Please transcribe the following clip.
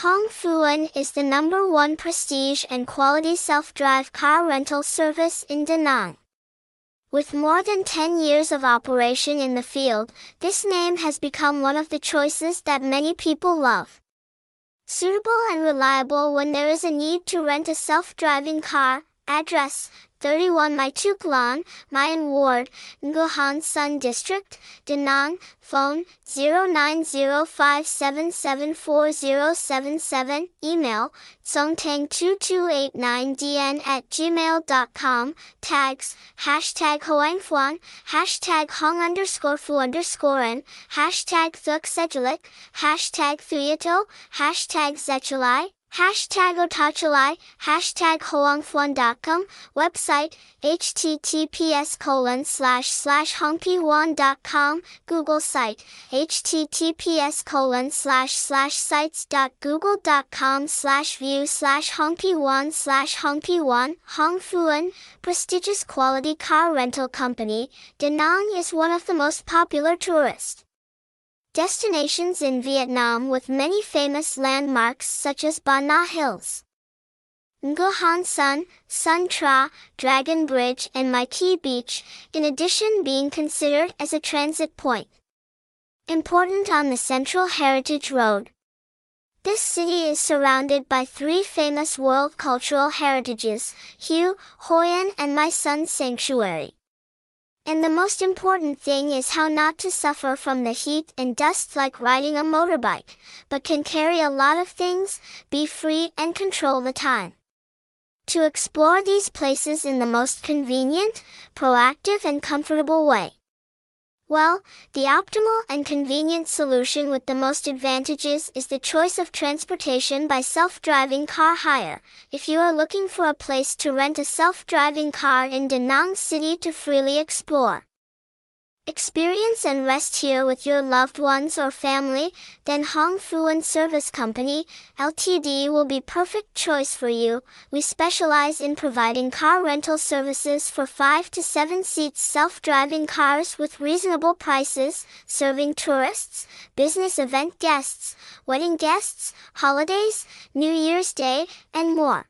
Hoang Phu An is the number one prestige and quality self-drive car rental service in Da Nang. With more than 10 years of operation in the field, this name has become one of the choices that many people love. Suitable and reliable when there is a need to rent a self-driving car, address, 31 Mai Thuc Lan, My An Ward, Ngu Hanh Son District, Da Nang, phone 0905774077, email congthang2289dn at gmail.com, tags, hashtag Hoangphuan, hashtag Hoang underscore Phu underscore An, hashtag thuexedulich, hashtag thueoto, hashtag xetulai, Hashtag ototulai, hashtag hoangphuan.com, website, https colon slash slash hoangphuan.com, Google site, https colon slash slash sites.google.com slash view slash hoangphuan slash hoangphuan, Hongfuan, prestigious quality car rental company, Da Nang is one of the most popular tourist Destinations in Vietnam with many famous landmarks such as Ba Na Hills. Nguyen Sun, Son Tra, Dragon Bridge and My Khe Beach, in addition being considered as a transit point. Important on the Central Heritage Road. This city is surrounded by three famous world cultural heritages, Hue, Hoi An and My Son Sanctuary. And the most important thing is how not to suffer from the heat and dust like riding a motorbike, but can carry a lot of things, be free and control the time. To explore these places in the most convenient, proactive and comfortable way. Well, the optimal and convenient solution with the most advantages is the choice of transportation by self-driving car hire. If you are looking for a place to rent a self-driving car in Da Nang City to freely explore, Experience and rest here with your loved ones or family, then Hoang Phu An Service Company, Ltd will be perfect choice for you. We specialize in providing car rental services for 5 to 7 seats self-driving cars with reasonable prices, serving tourists, business event guests, wedding guests, holidays, New Year's Day, and more.